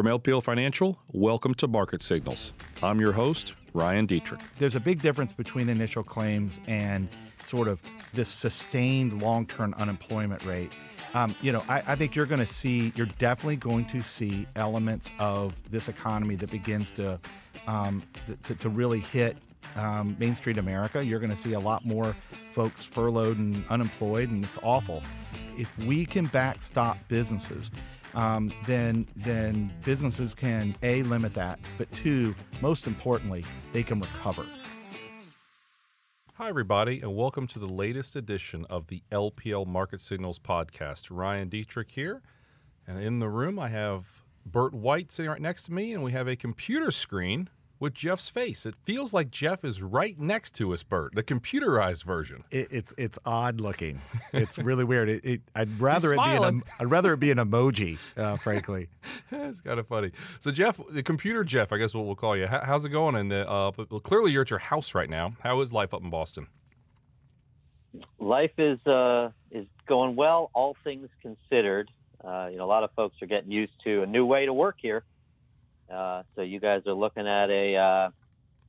From LPL Financial, welcome to Market Signals. I'm your host, Ryan Detrick. There's a big difference between initial claims and sort of this sustained long term unemployment rate. Um, you know, I, I think you're going to see, you're definitely going to see elements of this economy that begins to, um, to, to really hit um, Main Street America. You're going to see a lot more folks furloughed and unemployed, and it's awful. If we can backstop businesses, um, then then businesses can a limit that, but two, most importantly, they can recover. Hi, everybody, and welcome to the latest edition of the LPL Market Signals podcast. Ryan Detrick here, and in the room I have Burt White sitting right next to me, and we have a computer screen with Jeff's face. It feels like Jeff is right next to us, Burt, the computerized version. It, it's it's odd looking. It's really weird. It, it, I'd rather it be an I'd rather it be an emoji, uh, frankly. it's kind of funny. So Jeff, the computer Jeff, I guess what we'll call you. How, how's it going? And uh, well, clearly you're at your house right now. How is life up in Boston? Life is uh, is going well, all things considered. Uh, you know, a lot of folks are getting used to a new way to work here. Uh, so you guys are looking at a uh,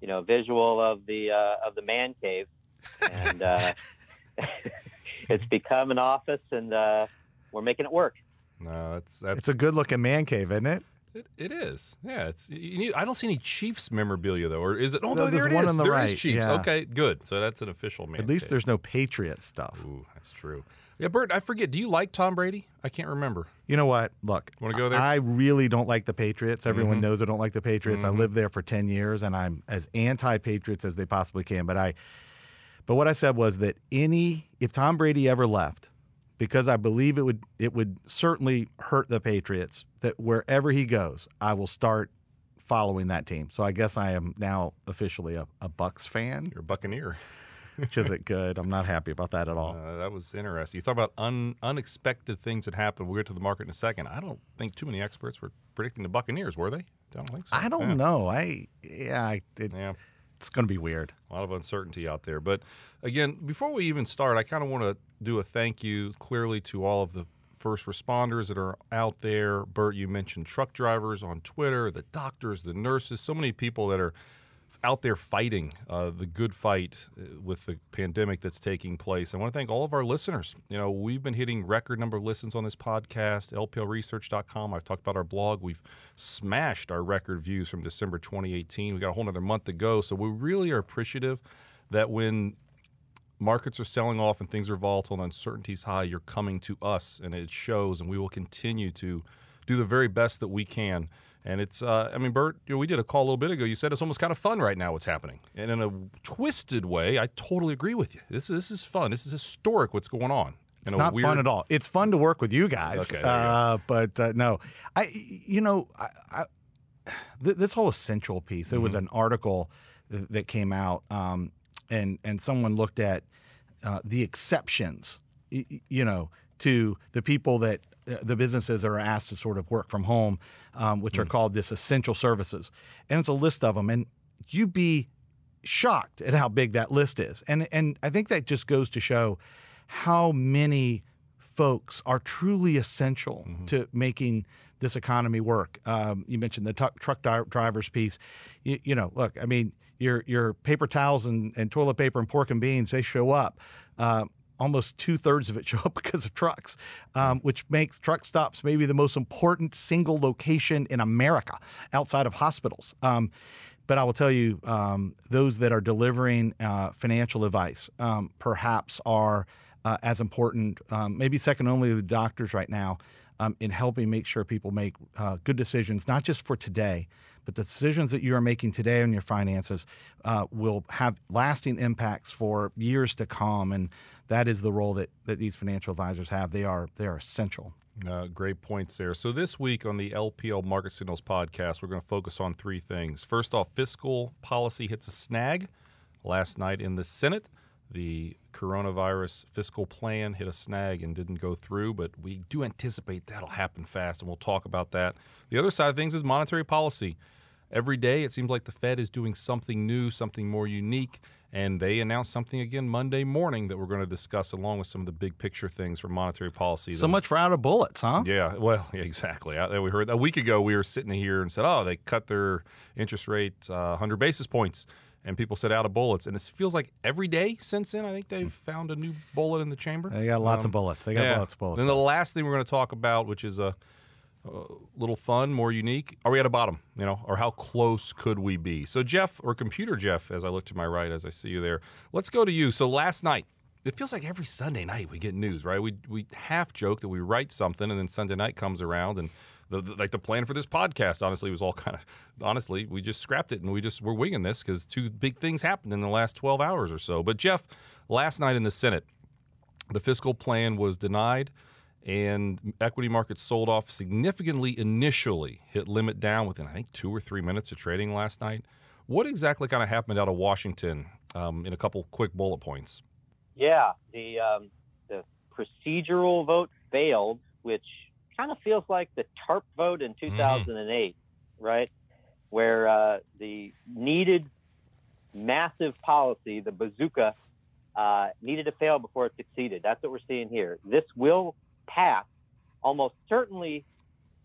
you know visual of the uh, of the man cave, and uh, it's become an office, and uh, we're making it work. No, that's that's it's a good looking man cave, isn't it? It, it is. Yeah. It's. Need, I don't see any Chiefs memorabilia though, or is it? Oh no, there it one is. On the there right. is Chiefs. Yeah. Okay, good. So that's an official man. At least there's no Patriot stuff. Ooh, that's true. Yeah, Burt, I forget. Do you like Tom Brady? I can't remember. You know what? Look, want to go there? I really don't like the Patriots. Everyone mm-hmm. knows I don't like the Patriots. Mm-hmm. I lived there for ten years, and I'm as anti-Patriots as they possibly can. But I, but what I said was that any if Tom Brady ever left, because I believe it would it would certainly hurt the Patriots. That wherever he goes, I will start following that team. So I guess I am now officially a, a Bucks fan. You're a Buccaneer which isn't good. I'm not happy about that at all. Uh, that was interesting. You talk about un, unexpected things that happened. We'll get to the market in a second. I don't think too many experts were predicting the Buccaneers, were they? I don't think so. I don't yeah. know. I yeah, it, yeah. It's going to be weird. A lot of uncertainty out there. But again, before we even start, I kind of want to do a thank you clearly to all of the first responders that are out there. Burt, you mentioned truck drivers on Twitter, the doctors, the nurses, so many people that are out there fighting uh, the good fight uh, with the pandemic that's taking place. I want to thank all of our listeners. You know, we've been hitting record number of listens on this podcast, lplresearch.com. I've talked about our blog. We've smashed our record views from December 2018. We got a whole other month to go. So we really are appreciative that when markets are selling off and things are volatile and uncertainty's high, you're coming to us and it shows, and we will continue to do the very best that we can and it's, uh, I mean, Burt, you know, we did a call a little bit ago. You said it's almost kind of fun right now what's happening. And in a twisted way, I totally agree with you. This, this is fun. This is historic what's going on. It's not weird... fun at all. It's fun to work with you guys. Okay, uh, but uh, no, I, you know, I, I, th- this whole essential piece, there mm-hmm. was an article th- that came out um, and, and someone looked at uh, the exceptions, you know, to the people that uh, the businesses are asked to sort of work from home, um, which mm. are called this essential services, and it's a list of them, and you'd be shocked at how big that list is, and and I think that just goes to show how many folks are truly essential mm-hmm. to making this economy work. Um, you mentioned the t- truck di- drivers piece. You, you, know, look, I mean, your your paper towels and, and toilet paper and pork and beans, they show up. Uh, almost two thirds of it show up because of trucks, um, which makes truck stops maybe the most important single location in America outside of hospitals. Um, but I will tell you, um, those that are delivering uh, financial advice um, perhaps are uh, as important, maybe second only to the doctors right now, um, in helping make sure people make uh, good decisions, not just for today, but the decisions that you are making today on your finances uh, will have lasting impacts for years to come. And that is the role that, that these financial advisors have. They are they are essential. Uh, great points there. So this week on the LPL Market Signals podcast, we're going to focus on three things. First off, fiscal policy hits a snag last night in the Senate. The coronavirus fiscal plan hit a snag and didn't go through, but we do anticipate that'll happen fast, and we'll talk about that. The other side of things is monetary policy. Every day, it seems like the Fed is doing something new, something more unique, and they announced something again Monday morning that we're going to discuss along with some of the big picture things for monetary policy. So much for out of bullets, huh? Yeah, well, yeah, exactly. I, we heard a week ago we were sitting here and said, "Oh, they cut their interest rate uh, 100 basis points." And people said out of bullets. And it feels like every day since then, I think they've found a new bullet in the chamber. They got lots um, of bullets. They got yeah. lots of bullets. And the last thing we're going to talk about, which is a, a, little fun, more unique, are we at a bottom? You know, or how close could we be? So Jeff, or computer Jeff, as I look to my right as I see you there, let's go to you. So last night. It feels like every Sunday night we get news, right? We we half joke that we write something, and then Sunday night comes around, and the, the, like the plan for this podcast honestly was all kind of honestly we just scrapped it and we just we're winging this because two big things happened in the last 12 hours or so. But jeff last night in the senate the fiscal plan was denied and equity markets sold off significantly initially hit limit down within i think two or three minutes of trading last night. What exactly kind of happened out of washington um, in a couple quick bullet points? Yeah the um, the procedural vote failed which kind of feels like the TARP vote in 2008, mm-hmm. right? Where uh, the needed massive policy, the bazooka, uh, needed to fail before it succeeded. That's what we're seeing here. This will pass almost certainly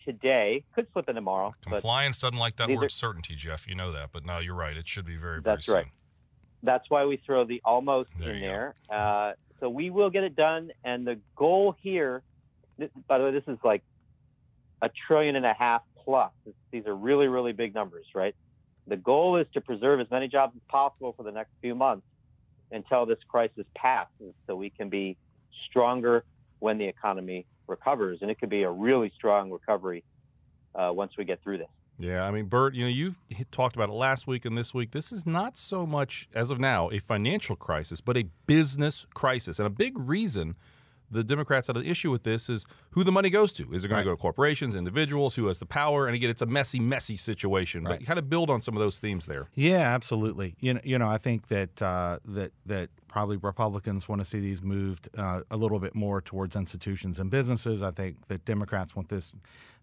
today. Could slip in tomorrow. Compliance doesn't like that word are, certainty, Jeff. You know that. But no, you're right. It should be very, very That's right. That's why we throw the almost there in there. Uh, so we will get it done. And the goal here by the way, this is like a trillion and a half plus. These are really, really big numbers, right? The goal is to preserve as many jobs as possible for the next few months until this crisis passes so we can be stronger when the economy recovers. And it could be a really strong recovery uh, once we get through this. Yeah, I mean, Burt, you know, you've talked about it last week and this week. This is not so much, as of now, a financial crisis, but a business crisis. And a big reason the Democrats had an issue with this is who the money goes to. Is it going right. to go to corporations, individuals, who has the power? And again, it's a messy, messy situation. Right. But you kind of build on some of those themes there. Yeah, absolutely. You know, you know, I think that uh, that that probably Republicans want to see these moved uh, a little bit more towards institutions and businesses. I think that Democrats want this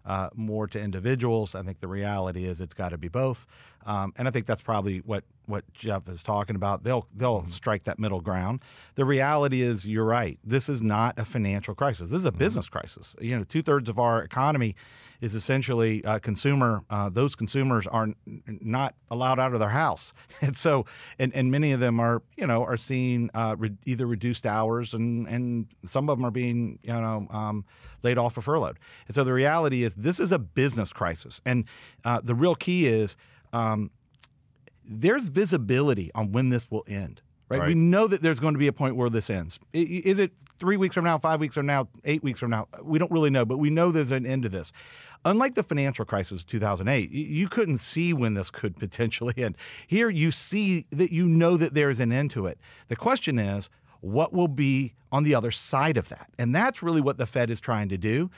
uh, more to individuals. I think the reality is it's got to be both, um, and I think that's probably what what Jeff is talking about. They'll they'll mm-hmm. strike that middle ground. The reality is, you're right. This is not a financial crisis. This is a mm-hmm. business crisis. You know, two thirds of our economy is essentially uh, consumer. Uh, those consumers are n- not allowed out of their house, and so and, and many of them are you know are seeing uh, re- either reduced hours and and some of them are being you know um, laid off or furloughed. And so the reality is this is a business crisis, and uh, the real key is. Um, there's visibility on when this will end. Right? right? We know that there's going to be a point where this ends. Is it three weeks from now, five weeks from now, eight weeks from now? We don't really know, but we know there's an end to this. Unlike the financial crisis of 2008, you couldn't see when this could potentially end. Here, you see that you know that there's an end to it. The question is, what will be on the other side of that? And that's really what the Fed is trying to do.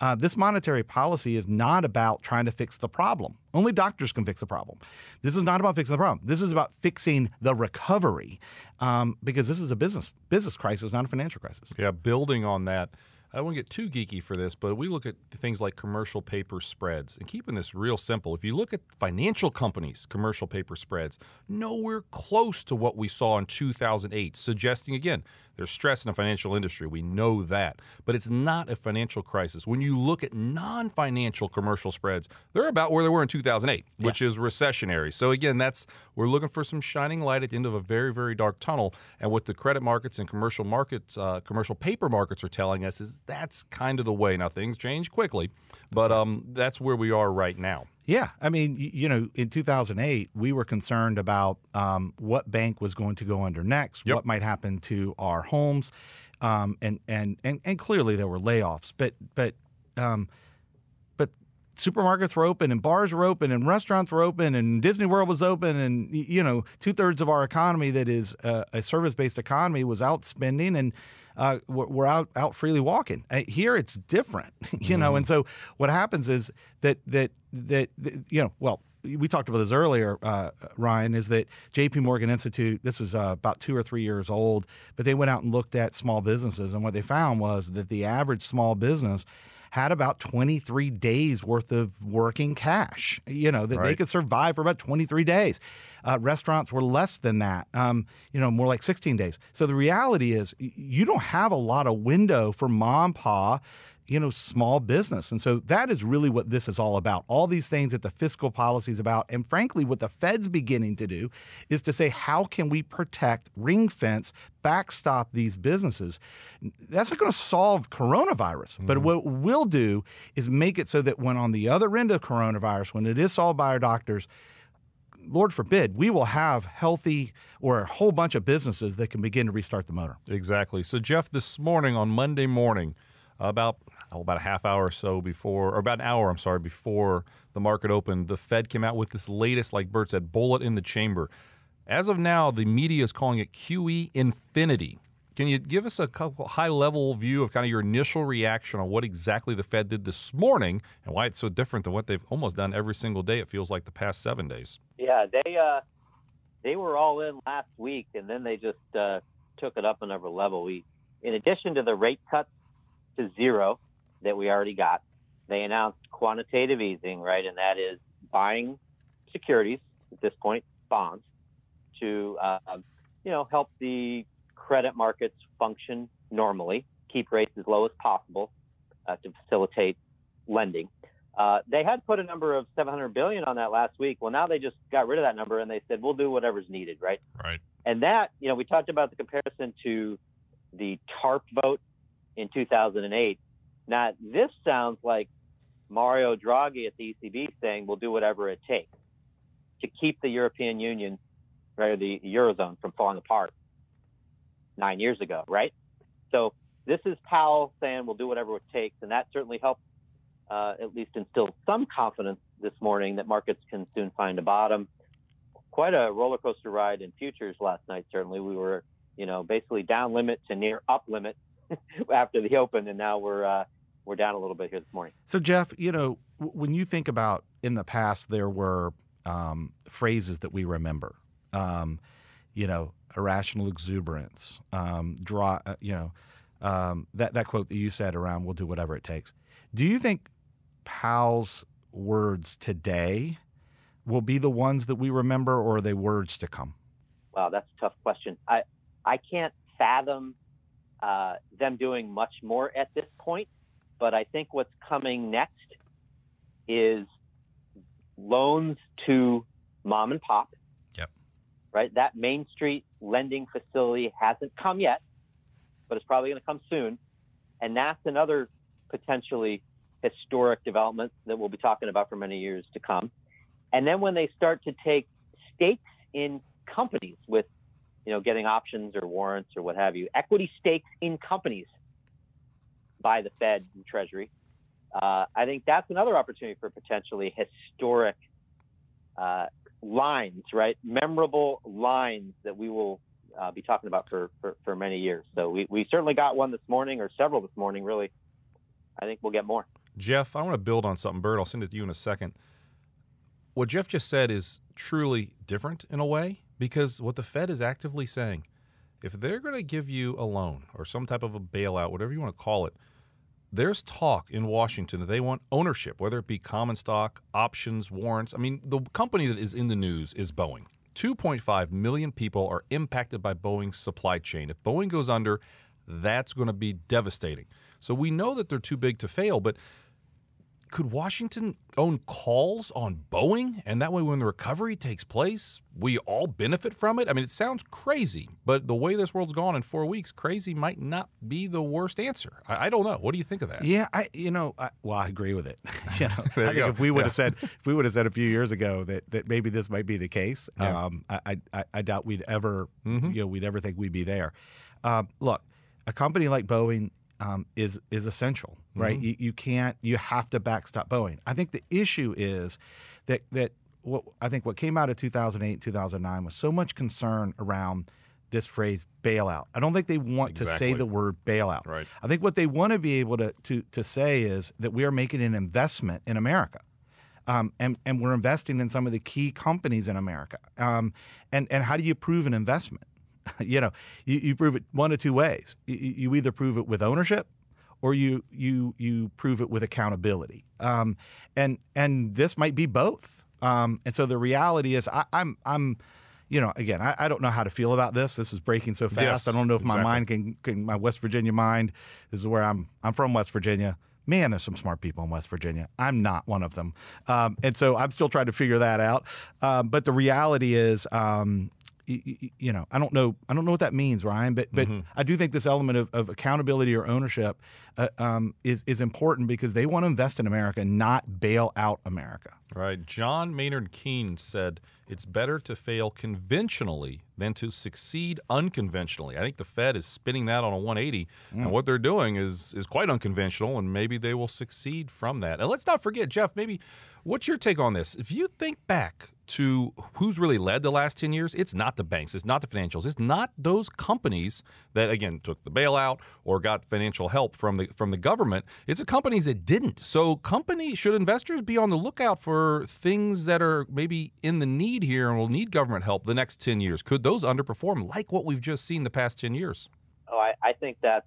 Uh, this monetary policy is not about trying to fix the problem. Only doctors can fix the problem. This is not about fixing the problem. This is about fixing the recovery, um, because this is a business business crisis, not a financial crisis. Yeah, building on that. I don't want to get too geeky for this, but we look at things like commercial paper spreads and keeping this real simple. If you look at financial companies' commercial paper spreads, nowhere close to what we saw in 2008, suggesting again there's stress in the financial industry. We know that. But it's not a financial crisis. When you look at non financial commercial spreads, they're about where they were in 2008, yeah. which is recessionary. So, again, that's we're looking for some shining light at the end of a very, very dark tunnel. And what the credit markets and commercial markets, uh, commercial paper markets are telling us is that's kind of the way. Now, things change quickly, but um, that's where we are right now. Yeah, I mean, you know, in 2008, we were concerned about um, what bank was going to go under next, yep. what might happen to our homes, um, and, and and and clearly there were layoffs, but but um, but supermarkets were open and bars were open and restaurants were open and Disney World was open and you know two thirds of our economy that is a, a service based economy was out spending and uh, we're out out freely walking. Uh, here it's different, you mm-hmm. know. And so what happens is that, that that that you know well we talked about this earlier, uh, Ryan, is that J.P. Morgan Institute, this is uh, about two or three years old, but they went out and looked at small businesses. And what they found was that the average small business had about 23 days worth of working cash. You know that right. they could survive for about 23 days. Uh, restaurants were less than that. Um, you know, more like 16 days. So the reality is, you don't have a lot of window for mom, pa you know, small business. And so that is really what this is all about. All these things that the fiscal policy is about. And frankly, what the Fed's beginning to do is to say, how can we protect, ring fence, backstop these businesses? That's not going to solve coronavirus. Mm-hmm. But what we'll do is make it so that when on the other end of coronavirus, when it is solved by our doctors, Lord forbid, we will have healthy or a whole bunch of businesses that can begin to restart the motor. Exactly. So, Jeff, this morning on Monday morning, about about a half hour or so before, or about an hour, I'm sorry, before the market opened, the Fed came out with this latest, like Burt said, bullet in the chamber. As of now, the media is calling it QE infinity. Can you give us a high level view of kind of your initial reaction on what exactly the Fed did this morning and why it's so different than what they've almost done every single day? It feels like the past seven days. Yeah, they uh, they were all in last week, and then they just uh, took it up another level. We, in addition to the rate cuts to zero that we already got. They announced quantitative easing, right, and that is buying securities at this point, bonds, to uh, you know help the credit markets function normally, keep rates as low as possible uh, to facilitate lending. Uh, they had put a number of 700 billion on that last week. Well, now they just got rid of that number and they said we'll do whatever's needed, right? Right. And that, you know, we talked about the comparison to the TARP vote in 2008. Now, this sounds like Mario Draghi at the ECB saying we'll do whatever it takes to keep the European Union, right, or the Eurozone from falling apart nine years ago, right? So this is Powell saying we'll do whatever it takes, and that certainly helped uh, at least instill some confidence this morning that markets can soon find a bottom. Quite a roller coaster ride in futures last night. Certainly, we were, you know, basically down limit to near up limit after the Open, and now we're uh, we're down a little bit here this morning. So, Jeff, you know, when you think about in the past, there were um, phrases that we remember. Um, you know, irrational exuberance, um, draw. Uh, you know, um, that that quote that you said around "We'll do whatever it takes." Do you think Powell's words today will be the ones that we remember, or are they words to come? Wow, that's a tough question. I I can't fathom uh, them doing much more at this point. But I think what's coming next is loans to mom and pop. Yep. Right. That Main Street lending facility hasn't come yet, but it's probably going to come soon. And that's another potentially historic development that we'll be talking about for many years to come. And then when they start to take stakes in companies with you know, getting options or warrants or what have you, equity stakes in companies by the Fed and Treasury. Uh, I think that's another opportunity for potentially historic uh, lines, right? Memorable lines that we will uh, be talking about for, for, for, many years. So we, we certainly got one this morning or several this morning, really. I think we'll get more. Jeff, I want to build on something, Burt. I'll send it to you in a second. What Jeff just said is truly different in a way because what the Fed is actively saying, if they're going to give you a loan or some type of a bailout, whatever you want to call it, there's talk in Washington that they want ownership, whether it be common stock, options, warrants. I mean, the company that is in the news is Boeing. 2.5 million people are impacted by Boeing's supply chain. If Boeing goes under, that's going to be devastating. So we know that they're too big to fail, but could Washington own calls on Boeing? And that way, when the recovery takes place, we all benefit from it? I mean, it sounds crazy, but the way this world's gone in four weeks, crazy might not be the worst answer. I, I don't know. What do you think of that? Yeah, I, you know, I, well, I agree with it. you know, I think go. if we would yeah. have said, if we would have said a few years ago that, that maybe this might be the case, yeah. um, I, I, I, doubt we'd ever, mm-hmm. you know, we'd ever think we'd be there. Um, look, a company like Boeing um, is is essential, right? Mm-hmm. You, you can't you have to backstop Boeing. I think the issue is that that what I think what came out of 2008 and 2009 was so much concern around this phrase bailout. I don't think they want exactly. to say the word bailout. Right. I think what they want to be able to, to, to say is that we are making an investment in America. Um, and, and we're investing in some of the key companies in America. Um, and, and how do you prove an investment? you know, you, you, prove it one of two ways. You, you, either prove it with ownership or you you you prove it with accountability. Um, and and this might be both. Um, and so the reality is, I, I'm I'm you know, again, I, I, don't know how to feel about this. This is breaking so fast. Yes, I don't know if exactly. my mind can, can, my West Virginia mind this is where I'm. I'm from West Virginia. Man, there's some smart people in West Virginia. I'm not one of them, um, and so I'm still trying to figure that out. Um, but the reality is, um, you, know, I don't know, I don't know what that means, Ryan. But but Mm-hmm. I do think this element of, of accountability or ownership uh, um, is is important because they want to invest in America, not bail out America. Right. John Maynard Keynes said it's better to fail conventionally than to succeed unconventionally. I think the Fed is spinning that on a 180, and mm. what they're doing is is quite unconventional, and maybe they will succeed from that. And let's not forget, Jeff. Maybe what's your take on this? If you think back to who's really led the last 10 years, it's not the banks, it's not the financials, it's not those companies that again took the bailout or got financial help from the from the government. It's the companies that didn't. So company should investors be on the lookout for things that are maybe in the need here and will need government help the next 10 years. Could those underperform like what we've just seen the past 10 years? Oh, I, I think that's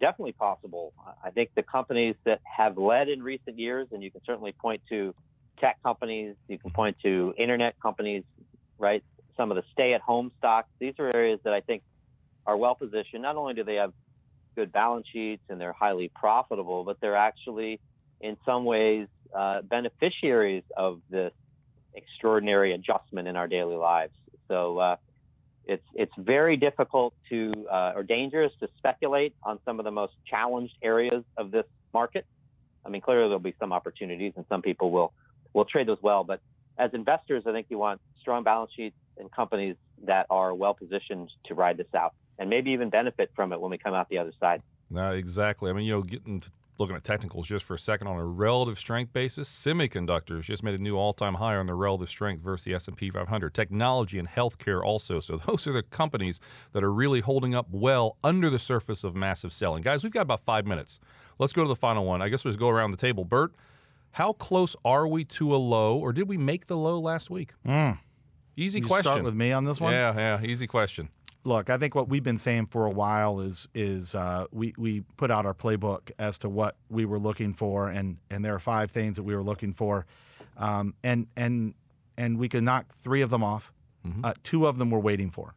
definitely possible. I think the companies that have led in recent years, and you can certainly point to tech companies, you can mm-hmm. point to internet companies, right? Some of the stay-at-home stocks. These are areas that I think are well positioned. Not only do they have good balance sheets and they're highly profitable, but they're actually, in some ways, uh, beneficiaries of this extraordinary adjustment in our daily lives. So uh, it's it's very difficult to uh, or dangerous to speculate on some of the most challenged areas of this market. I mean, clearly there'll be some opportunities, and some people will will trade those well. But as investors, I think you want strong balance sheets and companies that are well positioned to ride this out, and maybe even benefit from it when we come out the other side. No, exactly. I mean, you know, getting looking at technicals just for a second on a relative strength basis, semiconductors just made a new all-time high on their relative strength versus the S&P 500. Technology and healthcare also. So those are the companies that are really holding up well under the surface of massive selling. Guys, we've got about five minutes. Let's go to the final one. I guess we'll just go around the table. Burt, how close are we to a low, or did we make the low last week? Hmm. Easy You question. start with me on this one. Yeah, yeah, easy question. Look, I think what we've been saying for a while is is uh, we we put out our playbook as to what we were looking for, and and there are five things that we were looking for, um, and and and we could knock three of them off. Uh, two of them we're waiting for.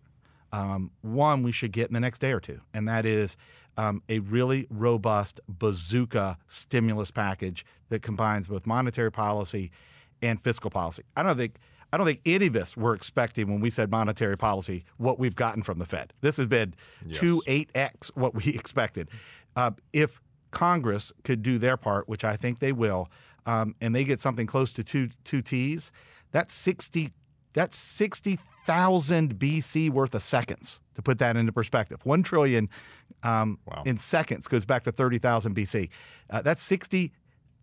Um, one we should get in the next day or two, and that is um, a really robust bazooka stimulus package that combines both monetary policy and fiscal policy. I don't think I don't think any of us were expecting when we said monetary policy what we've gotten from the Fed. This has been two eight x what we expected. Uh, if Congress could do their part, which I think they will, um, and they get something close to two two T's, that's sixty that's sixty thousand BC worth of seconds. To put that into perspective, one trillion um, Wow. in seconds goes back to thirty thousand BC. Uh, that's sixty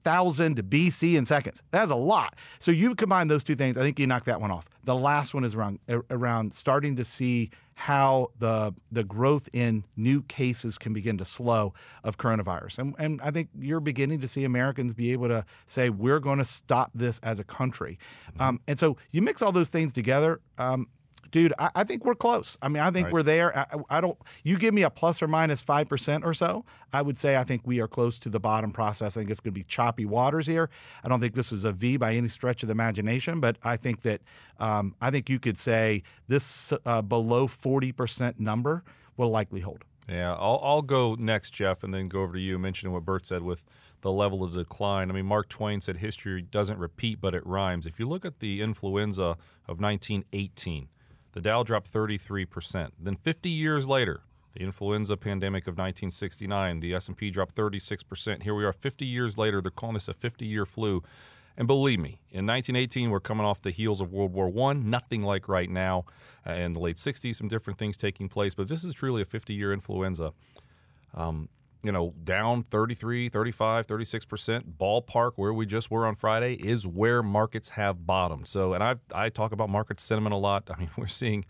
thousand BC in seconds. That's a lot. So you combine those two things, I think you knock that one off. The last one is around around starting to see how the the growth in new cases can begin to slow of coronavirus. And and I think you're beginning to see Americans be able to say we're going to stop this as a country. Um, and so you mix all those things together. Um, Dude, I, I think we're close. I mean, I think Right. we're there. I, I don't. You give me a plus or minus five percent or so. I would say I think we are close to the bottom process. I think it's going to be choppy waters here. I don't think this is a V by any stretch of the imagination, but I think that um, I think you could say this uh, below forty percent number will likely hold. Yeah, I'll, I'll go next, Jeff, and then go over to you, mentioning what Burt said with the level of decline. I mean, Mark Twain said history doesn't repeat, but it rhymes. If you look at the influenza of 1918, the Dow dropped 33%. Then 50 years later, the influenza pandemic of 1969, the S&P dropped 36%. Here we are 50 years later, they're calling this a 50-year flu. And believe me, in 1918, we're coming off the heels of World War I. Nothing like right now. Uh, in the late 60s, some different things taking place, but this is truly a 50 year influenza. Um, you know, down 33, 35, 36% ballpark where we just were on Friday is where markets have bottomed. So, and I I talk about market sentiment a lot. I mean, we're seeing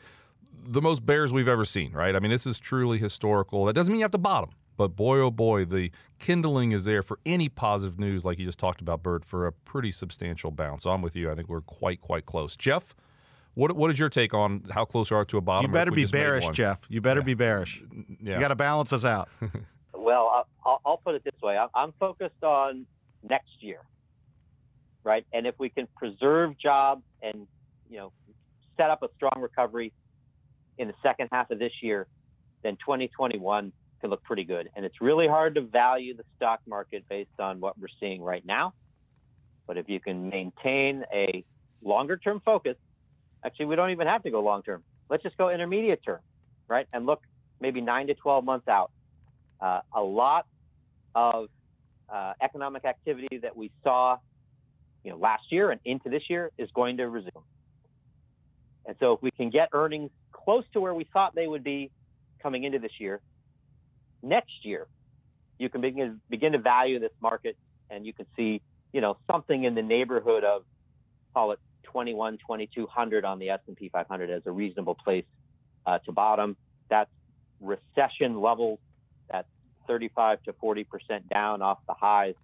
the most bears we've ever seen, right? I mean, this is truly historical. That doesn't mean you have to bottom, but boy, oh boy, the kindling is there for any positive news, like you just talked about, Burt, for a pretty substantial bounce. So I'm with you. I think we're quite, quite close. Jeff, what what is your take on how close we are to a bottom? You better be bearish. Jeff. You better be bearish. Yeah. You got to balance us out. Well, I'll, I'll, put it this way: I'm focused on next year, right? And if we can preserve jobs and you know set up a strong recovery in the second half of this year, then 2021 can look pretty good. And it's really hard to value the stock market based on what we're seeing right now. But if you can maintain a longer term focus, actually, we don't even have to go long term. Let's just go intermediate term, right? And look maybe nine to 12 months out. Uh, a lot of uh, economic activity that we saw you know, last year and into this year is going to resume. And so if we can get earnings close to where we thought they would be coming into this year, next year, you can begin, begin to value this market and you can see, you know, something in the neighborhood of, call it 21, 2200 on the S&P 500 as a reasonable place uh, to bottom. That's recession levels. That's 35 to 40 percent down off the highs.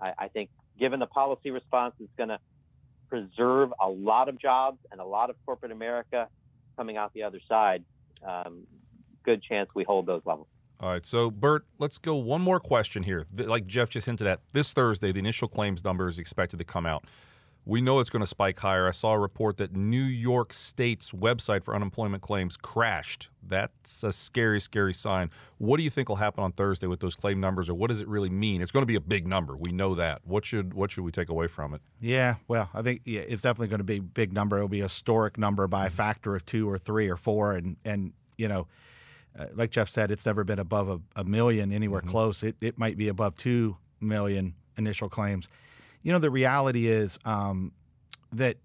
I, I think, given the policy response, it's going to preserve a lot of jobs and a lot of corporate America coming out the other side. Um, good chance we hold those levels. All right, so Burt, let's go one more question here. Like Jeff just hinted at, this Thursday, the initial claims number is expected to come out. We know it's going to spike higher. I saw a report that New York State's website for unemployment claims crashed. That's a scary, scary sign. What do you think will happen on Thursday with those claim numbers, or what does it really mean? It's going to be a big number. We know that. What should what should we take away from it? Yeah, well, I think yeah, it's definitely going to be a big number. It'll be a historic number by a factor of two or three or four, and and you know. Uh, like Jeff said, it's never been above a, a million anywhere mm-hmm. close. It, it might be above two million initial claims you know, the reality is um, that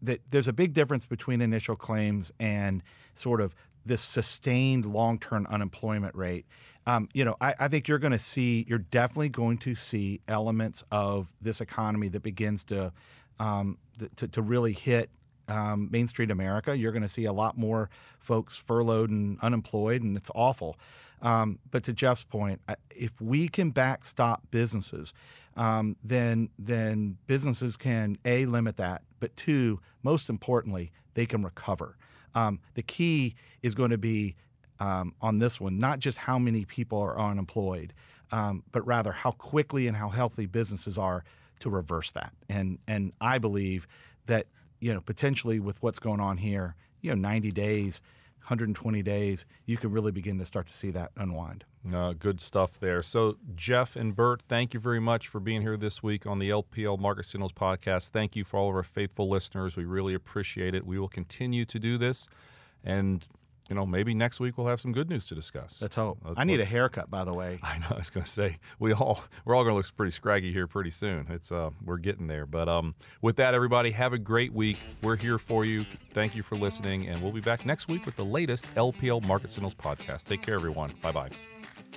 that there's a big difference between initial claims and sort of this sustained long-term unemployment rate. Um, you know, I, I think you're going to see, you're definitely going to see elements of this economy that begins to um, to, to really hit um, Main Street America. You're going to see a lot more folks furloughed and unemployed, and it's awful. Um, but to Jeff's point, if we can backstop businesses, um, then then businesses can a limit that, but two, most importantly, they can recover. Um, the key is going to be um, on this one, not just how many people are unemployed, um, but rather how quickly and how healthy businesses are to reverse that. And and I believe that you know potentially with what's going on here, you know, 90 days 120 days, you can really begin to start to see that unwind. Uh, good stuff there. So, Jeff and Burt, thank you very much for being here this week on the LPL Market Signals podcast. Thank you for all of our faithful listeners. We really appreciate it. We will continue to do this. And you know, maybe next week we'll have some good news to discuss. Let's hope. Let's I need a haircut, by the way. I know. I was going to say we all we're all going to look pretty scraggy here pretty soon. It's uh, we're getting there. But um, with that, everybody, have a great week. We're here for you. Thank you for listening, and we'll be back next week with the latest LPL Market Signals podcast. Take care, everyone. Bye bye.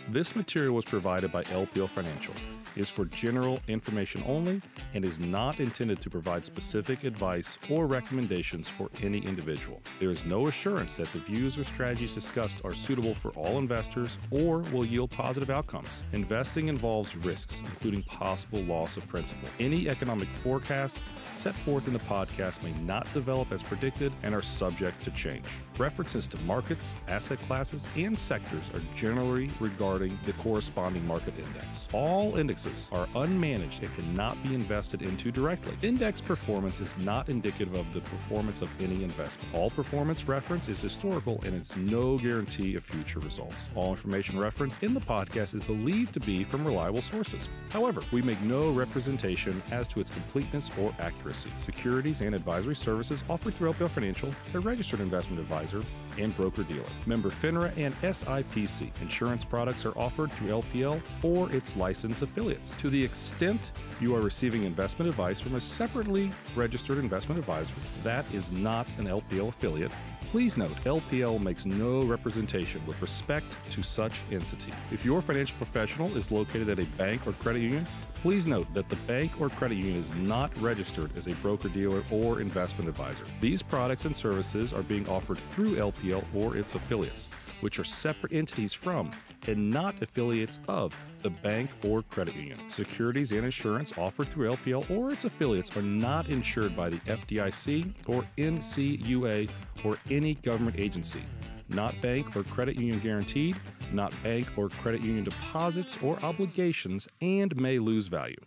This material was provided by LPL Financial is for general information only and is not intended to provide specific advice or recommendations for any individual. There is no assurance that the views or strategies discussed are suitable for all investors or will yield positive outcomes. Investing involves risks, including possible loss of principal. Any economic forecasts set forth in the podcast may not develop as predicted and are subject to change. References to markets, asset classes, and sectors are generally regarding the corresponding market index. All indexes are unmanaged and cannot be invested into directly. Index performance is not indicative of the performance of any investment. All performance reference is historical and it's no guarantee of future results. All information referenced in the podcast is believed to be from reliable sources. However, we make no representation as to its completeness or accuracy. Securities and advisory services offered through LPL Financial, a registered investment advisor, and broker dealer. Member FINRA and SIPC. Insurance products are offered through LPL or its licensed affiliates. To the extent you are receiving investment advice from a separately registered investment advisor that is not an LPL affiliate, Please note, LPL makes no representation with respect to such entity. If your financial professional is located at a bank or credit union, Please note that the bank or credit union is not registered as a broker dealer or investment advisor. These products and services are being offered through LPL or its affiliates, which are separate entities from and not affiliates of the bank or credit union. Securities and insurance offered through LPL or its affiliates are not insured by the FDIC or NCUA or any government agency not bank or credit union guaranteed, not bank or credit union deposits or obligations, and may lose value.